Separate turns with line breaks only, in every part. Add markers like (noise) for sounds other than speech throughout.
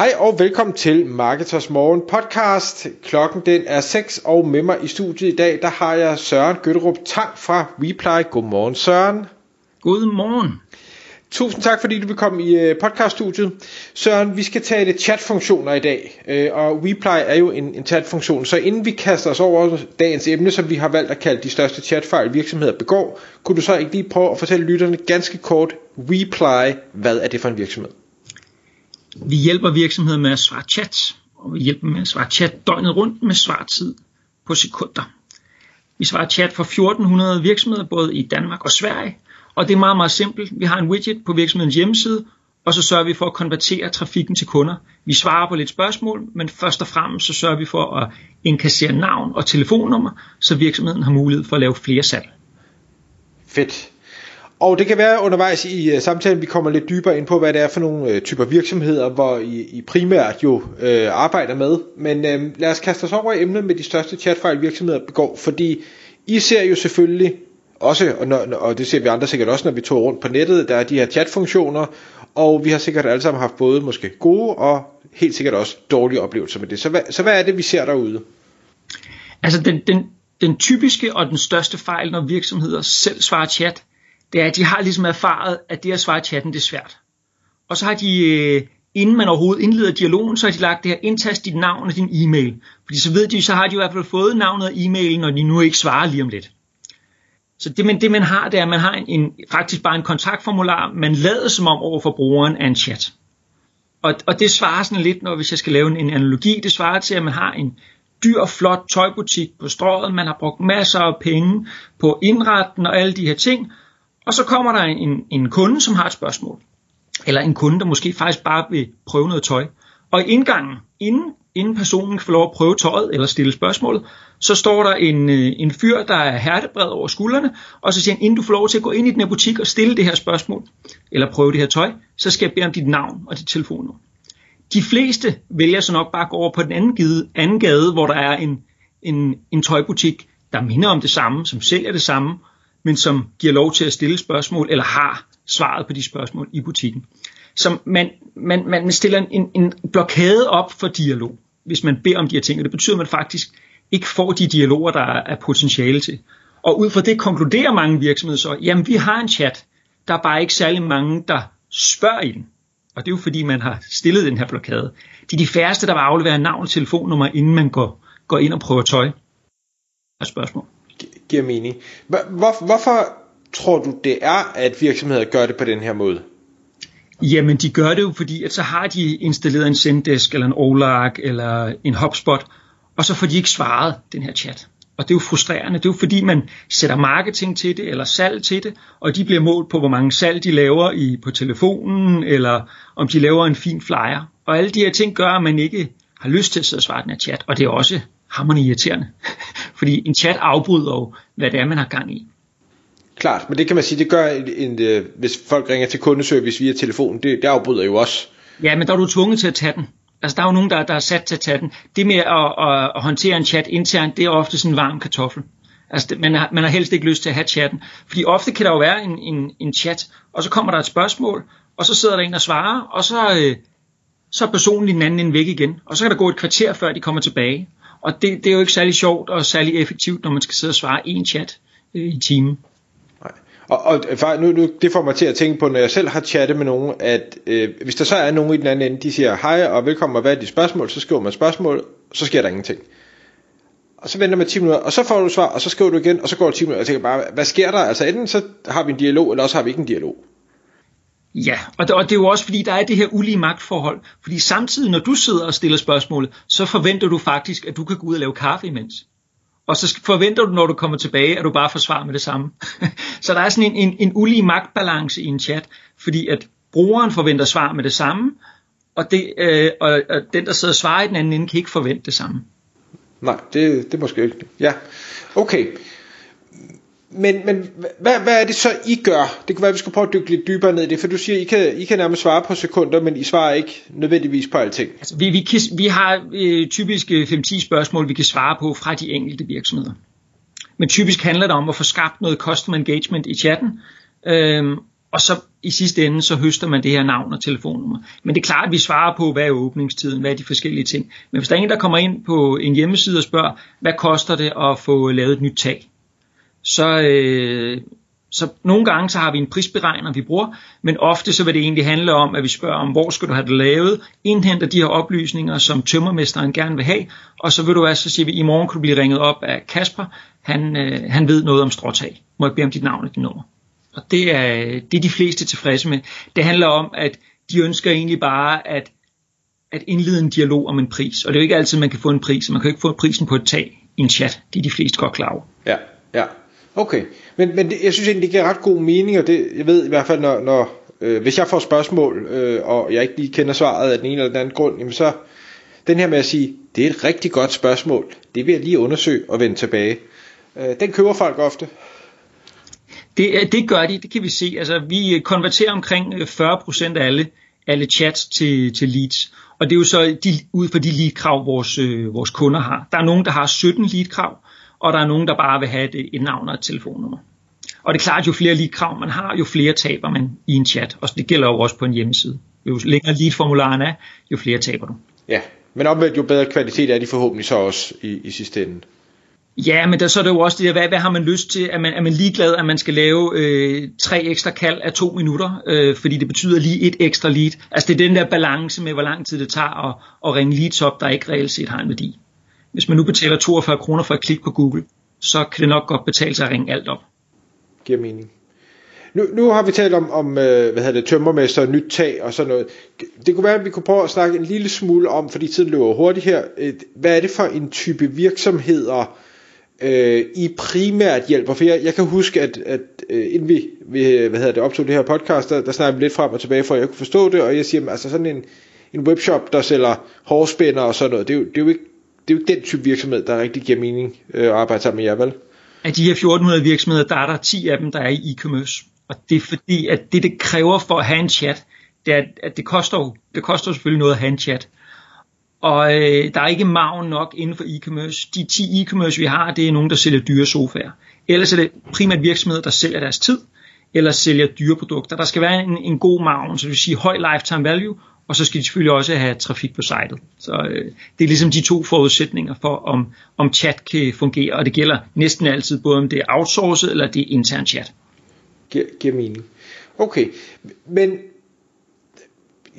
Hej og velkommen til Marketers Morgen podcast. Klokken den er 6, og med mig i studiet i dag, der har jeg Søren Gøtterup Tang fra Reply. Godmorgen Søren.
Godmorgen.
Tusind tak, fordi du vil komme i øh, podcaststudiet. Søren, vi skal tale chatfunktioner i dag, øh, og Reply er jo en, en chatfunktion. Så inden vi kaster os over dagens emne, som vi har valgt at kalde de største chatfejl virksomheder begår, kunne du så ikke lige prøve at fortælle lytterne ganske kort, Reply, hvad er det for en virksomhed?
Vi hjælper virksomheder med at svare chat, og vi hjælper med at svare chat døgnet rundt med svartid på sekunder. Vi svarer chat for 1400 virksomheder både i Danmark og Sverige, og det er meget, meget simpelt. Vi har en widget på virksomhedens hjemmeside, og så sørger vi for at konvertere trafikken til kunder. Vi svarer på lidt spørgsmål, men først og fremmest så sørger vi for at inkassere navn og telefonnummer, så virksomheden har mulighed for at lave flere salg.
Fedt. Og det kan være undervejs i uh, samtalen, vi kommer lidt dybere ind på, hvad det er for nogle uh, typer virksomheder, hvor I, I primært jo uh, arbejder med. Men uh, lad os kaste os over i emnet med de største chatfejl virksomheder begår, fordi I ser jo selvfølgelig også, og, når, og det ser vi andre sikkert også, når vi tog rundt på nettet, der er de her chatfunktioner, og vi har sikkert alle sammen haft både måske gode og helt sikkert også dårlige oplevelser med det. Så hvad, så hvad er det, vi ser derude?
Altså den, den, den typiske og den største fejl, når virksomheder selv svarer chat, det er, at de har ligesom erfaret, at det at svare chatten, det er svært. Og så har de, øh, inden man overhovedet indleder dialogen, så har de lagt det her, indtast dit navn og din e-mail. Fordi så ved de, så har de i hvert fald fået navnet og e-mailen, når de nu ikke svarer lige om lidt. Så det man, det man har, det er, at man har en, en, faktisk bare en kontaktformular, man lader som om over for brugeren af en chat. Og, og det svarer sådan lidt, når hvis jeg skal lave en, en analogi, det svarer til, at man har en dyr, flot tøjbutik på strøget, man har brugt masser af penge på indretten og alle de her ting, og så kommer der en, en kunde, som har et spørgsmål. Eller en kunde, der måske faktisk bare vil prøve noget tøj. Og i indgangen, inden, inden personen kan få lov at prøve tøjet eller stille spørgsmålet, så står der en, øh, en fyr, der er hærtebred over skuldrene, og så siger han, inden du får lov til at gå ind i den her butik og stille det her spørgsmål, eller prøve det her tøj, så skal jeg bede om dit navn og dit telefonnummer. De fleste vælger så nok bare at gå over på den anden, gade, anden gade, hvor der er en, en, en tøjbutik, der minder om det samme, som sælger det samme, men som giver lov til at stille spørgsmål, eller har svaret på de spørgsmål i butikken. Så man, man, man stiller en, en blokade op for dialog, hvis man beder om de her ting, og det betyder, at man faktisk ikke får de dialoger, der er potentiale til. Og ud fra det konkluderer mange virksomheder så, jamen vi har en chat, der er bare ikke særlig mange, der spørger i den. Og det er jo fordi, man har stillet den her blokade. Det er de færreste, der vil aflevere navn og telefonnummer, inden man går, går ind og prøver tøj. Er spørgsmål
giver mening. Hvor, hvorfor tror du, det er, at virksomheder gør det på den her måde?
Jamen, de gør det jo, fordi at så har de installeret en Zendesk, eller en Olark, eller en HubSpot, og så får de ikke svaret den her chat. Og det er jo frustrerende. Det er jo fordi, man sætter marketing til det, eller salg til det, og de bliver målt på, hvor mange salg de laver i, på telefonen, eller om de laver en fin flyer. Og alle de her ting gør, at man ikke har lyst til at sidde og svare den her chat, og det er også hammerende irriterende. Fordi en chat afbryder jo, hvad det er, man har gang i.
Klart, men det kan man sige, det gør, en, en, øh, hvis folk ringer til kundeservice via telefon, det, det afbryder jo også.
Ja, men der er du tvunget til at tage den. Altså, der er jo nogen, der, der er sat til at tage den. Det med at, at, at håndtere en chat internt, det er ofte sådan en varm kartoffel. Altså, det, man, har, man har helst ikke lyst til at have chatten. Fordi ofte kan der jo være en, en, en chat, og så kommer der et spørgsmål, og så sidder der en og svarer, og så, øh, så er personen i den anden en væk igen. Og så kan der gå et kvarter, før de kommer tilbage. Og det, det er jo ikke særlig sjovt og særlig effektivt, når man skal sidde og svare en chat øh, i timen.
Nej. Og, og nu, nu, det får mig til at tænke på, når jeg selv har chattet med nogen, at øh, hvis der så er nogen i den anden ende, de siger hej og velkommen og hvad er dit spørgsmål, så skriver man spørgsmål, så sker der ingenting. Og så venter man 10 minutter, og så får du svar, og så skriver du igen, og så går det 10 minutter, og jeg tænker bare, hvad sker der? Altså enten så har vi en dialog, eller også har vi ikke en dialog.
Ja, og det, og det er jo også fordi, der er det her ulige magtforhold. Fordi samtidig, når du sidder og stiller spørgsmålet, så forventer du faktisk, at du kan gå ud og lave kaffe imens. Og så forventer du, når du kommer tilbage, at du bare får svar med det samme. (laughs) så der er sådan en, en, en ulige magtbalance i en chat, fordi at brugeren forventer svar med det samme, og, det, øh, og, og den, der sidder og svarer i den anden ende, kan ikke forvente det samme.
Nej, det, det er måske ikke. Ja, okay men, men hvad, hvad er det så, I gør? Det kan være, at vi skal prøve at dykke lidt dybere ned i det, for du siger, I kan, I kan nærmest svare på sekunder, men I svarer ikke nødvendigvis på alting.
Altså, vi, vi, kan, vi har øh, typisk øh, 5-10 spørgsmål, vi kan svare på fra de enkelte virksomheder. Men typisk handler det om at få skabt noget customer engagement i chatten, øhm, og så i sidste ende, så høster man det her navn og telefonnummer. Men det er klart, at vi svarer på, hvad er åbningstiden, hvad er de forskellige ting. Men hvis der er en, der kommer ind på en hjemmeside og spørger, hvad koster det at få lavet et nyt tag, så, øh, så nogle gange så har vi en prisberegner, vi bruger, men ofte så vil det egentlig handle om, at vi spørger om, hvor skal du have det lavet, indhenter de her oplysninger, som tømmermesteren gerne vil have, og så vil du altså, sige, siger vi, i morgen kan du blive ringet op af Kasper, han, øh, han ved noget om stråtag. Må jeg bede om dit navn og dit nummer? Og det er, det er de fleste tilfredse med. Det handler om, at de ønsker egentlig bare at, at indlede en dialog om en pris. Og det er jo ikke altid, man kan få en pris. Man kan jo ikke få prisen på et tag i en chat. Det er de fleste godt klar over.
Ja, ja. Okay. Men, men det, jeg synes egentlig, det giver ret god mening, og det, jeg ved i hvert fald, når, når øh, hvis jeg får spørgsmål, øh, og jeg ikke lige kender svaret af den ene eller den anden grund, jamen så den her med at sige, det er et rigtig godt spørgsmål, det vil jeg lige undersøge og vende tilbage. Øh, den køber folk ofte.
Det, øh, det gør de, det kan vi se. Altså, vi øh, konverterer omkring øh, 40% af alle, alle chats til, til leads. Og det er jo så de, ud fra de lead-krav, vores, øh, vores kunder har. Der er nogen, der har 17 lead-krav, og der er nogen, der bare vil have et, et navn og et telefonnummer. Og det er klart, jo flere lead-krav man har, jo flere taber man i en chat. Og det gælder jo også på en hjemmeside. Jo længere lead-formularen er, jo flere taber du.
Ja, men omvendt jo bedre kvalitet er de forhåbentlig så også i, i sidste ende.
Ja, men der, så er det jo også det der, hvad, hvad har man lyst til? Er man, er man ligeglad, at man skal lave øh, tre ekstra kald af to minutter, øh, fordi det betyder lige et ekstra lead? Altså det er den der balance med, hvor lang tid det tager at, at ringe leads op, der ikke reelt set har en værdi. Hvis man nu betaler 42 kroner for et klik på Google, så kan det nok godt betale sig at ringe alt op.
Giver mening. Nu, nu har vi talt om, om øh, hvad hedder det, tømmermester, nyt tag og sådan noget. Det kunne være, at vi kunne prøve at snakke en lille smule om, fordi tiden løber hurtigt her. Hvad er det for en type virksomheder, øh, I primært hjælper? For jeg, jeg kan huske, at, at øh, inden vi, vi hvad hedder det, optog det her podcast, der, der snakkede vi lidt frem og tilbage, for at jeg kunne forstå det, og jeg siger, altså sådan en, en webshop, der sælger hårspænder og sådan noget, det er jo, det er jo ikke det er jo den type virksomhed, der rigtig giver mening øh, at arbejde sammen med jer, vel?
Af de her 1400 virksomheder, der er der 10 af dem, der er i e-commerce. Og det er fordi, at det, det kræver for at have en chat, det er, at det koster, det koster selvfølgelig noget at have en chat. Og øh, der er ikke maven nok inden for e-commerce. De 10 e-commerce, vi har, det er nogen, der sælger dyre sofaer. Ellers er det primært virksomheder, der sælger deres tid, eller sælger dyre produkter. Der skal være en, en god maven, så det vil sige høj lifetime value, og så skal de selvfølgelig også have trafik på sitet. Så øh, det er ligesom de to forudsætninger for, om, om chat kan fungere, og det gælder næsten altid, både om det er outsourcet eller det er intern chat.
Giver, giver mening. Okay, men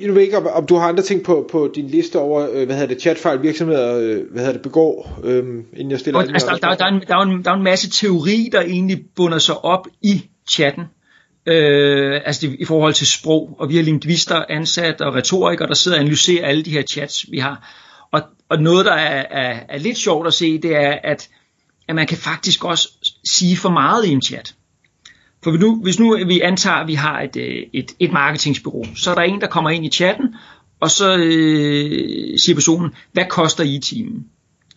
jeg ved ikke, om, om du har andre ting på, på din liste over, øh, hvad hedder det, chatfejl virksomheder, øh, hvad hedder det, begår, øh, inden jeg stiller...
altså, der, der, der, er en, der, er en, der er en masse teori, der egentlig bunder sig op i chatten. Øh, altså i, i forhold til sprog, og vi har lingvister ansat og retorikere, der sidder og analyserer alle de her chats, vi har. Og, og noget, der er, er, er lidt sjovt at se, det er, at, at man kan faktisk også sige for meget i en chat. For nu, hvis nu vi antager, at vi har et, øh, et, et marketingsbureau, så er der en, der kommer ind i chatten, og så øh, siger personen, hvad koster I timen?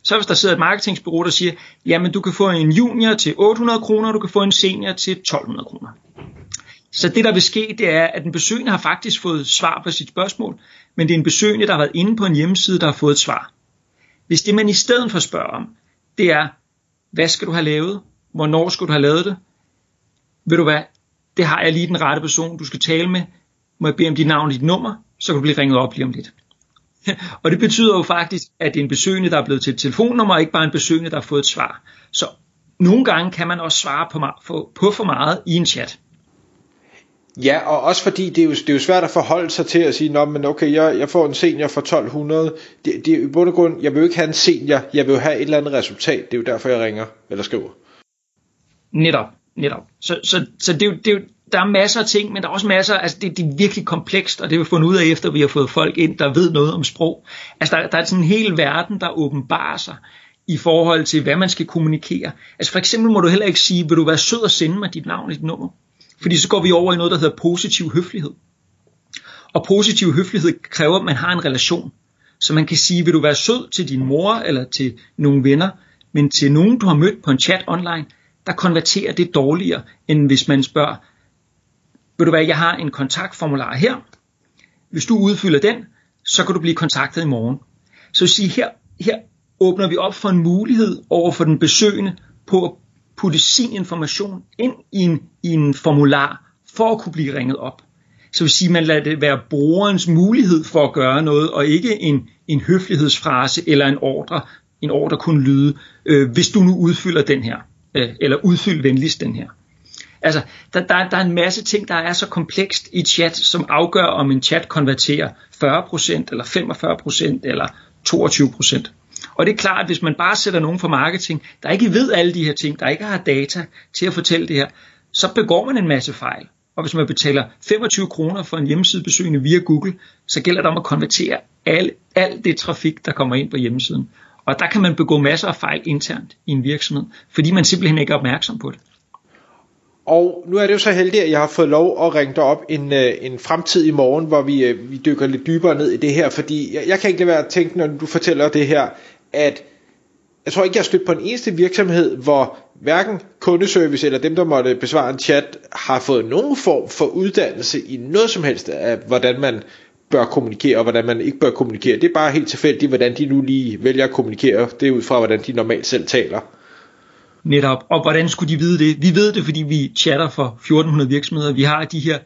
Så hvis der sidder et marketingsbureau, der siger, jamen du kan få en junior til 800 kroner, du kan få en senior til 1200 kroner. Så det der vil ske, det er, at den besøgende har faktisk fået svar på sit spørgsmål, men det er en besøgende, der har været inde på en hjemmeside, der har fået et svar. Hvis det man i stedet for spørger om, det er, hvad skal du have lavet? Hvornår skal du have lavet det? Ved du hvad, det har jeg lige den rette person, du skal tale med. Må jeg bede om dit navn og dit nummer, så kan du blive ringet op lige om lidt. (laughs) og det betyder jo faktisk, at det er en besøgende, der er blevet til et telefonnummer, og ikke bare en besøgende, der har fået et svar. Så nogle gange kan man også svare på, på, på for meget i en chat.
Ja, og også fordi det er, jo, det er jo svært at forholde sig til at sige, Nå, men okay, jeg, jeg får en senior for 1200. Det, det er i bund og grund, jeg vil jo ikke have en senior, jeg vil jo have et eller andet resultat. Det er jo derfor, jeg ringer eller skriver.
Netop, netop. Så, så, så det, er jo, det er jo, der er masser af ting, men der er også masser, altså det, det er virkelig komplekst, og det har vi fundet ud af efter, vi har fået folk ind, der ved noget om sprog. Altså der, der er sådan en hel verden, der åbenbarer sig i forhold til, hvad man skal kommunikere. Altså for eksempel må du heller ikke sige, vil du være sød og sende mig dit navn og dit nummer? Fordi så går vi over i noget, der hedder positiv høflighed. Og positiv høflighed kræver, at man har en relation. Så man kan sige, vil du være sød til din mor eller til nogle venner, men til nogen, du har mødt på en chat online, der konverterer det dårligere, end hvis man spørger, ved du hvad, jeg har en kontaktformular her. Hvis du udfylder den, så kan du blive kontaktet i morgen. Så vil sige, her, her åbner vi op for en mulighed over for den besøgende på at putte sin information ind i en, i en formular for at kunne blive ringet op. Så vil sige, man lader det være brugerens mulighed for at gøre noget, og ikke en, en høflighedsfrase eller en ordre, en ordre kunne lyde, øh, hvis du nu udfylder den her, øh, eller udfyld venligst den her. Altså, der, der, der er en masse ting, der er så komplekst i chat, som afgør, om en chat konverterer 40% eller 45% eller 22%. Og det er klart, at hvis man bare sætter nogen for marketing, der ikke ved alle de her ting, der ikke har data til at fortælle det her, så begår man en masse fejl. Og hvis man betaler 25 kroner for en hjemmesidebesøgende via Google, så gælder det om at konvertere al, al det trafik, der kommer ind på hjemmesiden. Og der kan man begå masser af fejl internt i en virksomhed, fordi man simpelthen ikke er opmærksom på det.
Og nu er det jo så heldigt, at jeg har fået lov at ringe dig op en, øh, en fremtid i morgen, hvor vi, øh, vi dykker lidt dybere ned i det her, fordi jeg, jeg kan ikke lade være at tænke, når du fortæller det her, at jeg tror ikke, jeg har stødt på en eneste virksomhed, hvor hverken kundeservice eller dem, der måtte besvare en chat, har fået nogen form for uddannelse i noget som helst af, hvordan man bør kommunikere, og hvordan man ikke bør kommunikere. Det er bare helt tilfældigt, hvordan de nu lige vælger at kommunikere. Det er ud fra, hvordan de normalt selv taler.
Netop. Og hvordan skulle de vide det? Vi ved det, fordi vi chatter for 1400 virksomheder. Vi har de her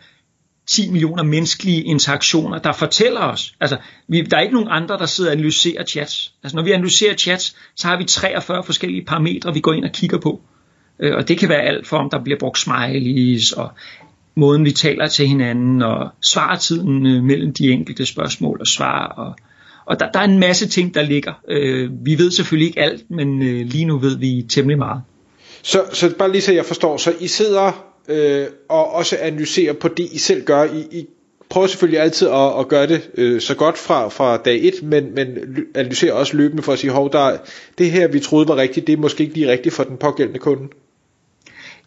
10 millioner menneskelige interaktioner, der fortæller os. Altså, vi, der er ikke nogen andre, der sidder og analyserer chats. Altså, når vi analyserer chats, så har vi 43 forskellige parametre, vi går ind og kigger på. Øh, og det kan være alt for, om der bliver brugt smileys, og måden, vi taler til hinanden, og svartiden øh, mellem de enkelte spørgsmål og svar. Og, og der, der er en masse ting, der ligger. Øh, vi ved selvfølgelig ikke alt, men lige nu ved vi temmelig meget.
Så, så bare lige så jeg forstår, så I sidder øh, og også analysere på det, I selv gør. I, I prøver selvfølgelig altid at, at gøre det øh, så godt fra, fra dag 1, men, men analyserer også løbende for at sige, hov, der, det her vi troede var rigtigt, det er måske ikke lige rigtigt for den pågældende kunde.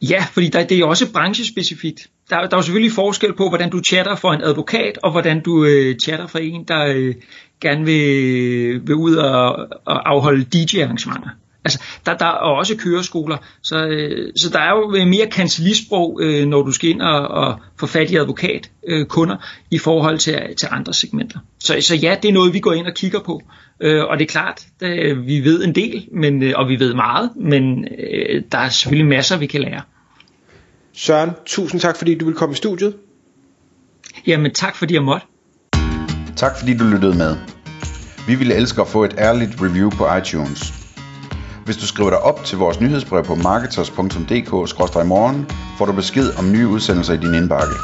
Ja, fordi der, det er også branchespecifikt. Der, der er jo selvfølgelig forskel på, hvordan du chatter for en advokat, og hvordan du øh, chatter for en, der øh, gerne vil, vil ud og, og afholde DJ-arrangementer. Altså, der, der er også køreskoler, så, øh, så der er jo øh, mere kancelisprog, øh, når du skal ind og, og få fat i advokatkunder øh, i forhold til, til andre segmenter. Så, så ja, det er noget, vi går ind og kigger på. Øh, og det er klart, at vi ved en del, men, øh, og vi ved meget, men øh, der er selvfølgelig masser, vi kan lære.
Søren, tusind tak, fordi du vil komme i studiet.
Jamen, tak fordi jeg måtte.
Tak fordi du lyttede med. Vi ville elske at få et ærligt review på iTunes. Hvis du skriver dig op til vores nyhedsbrev på marketers.dk-morgen, får du besked om nye udsendelser i din indbakke.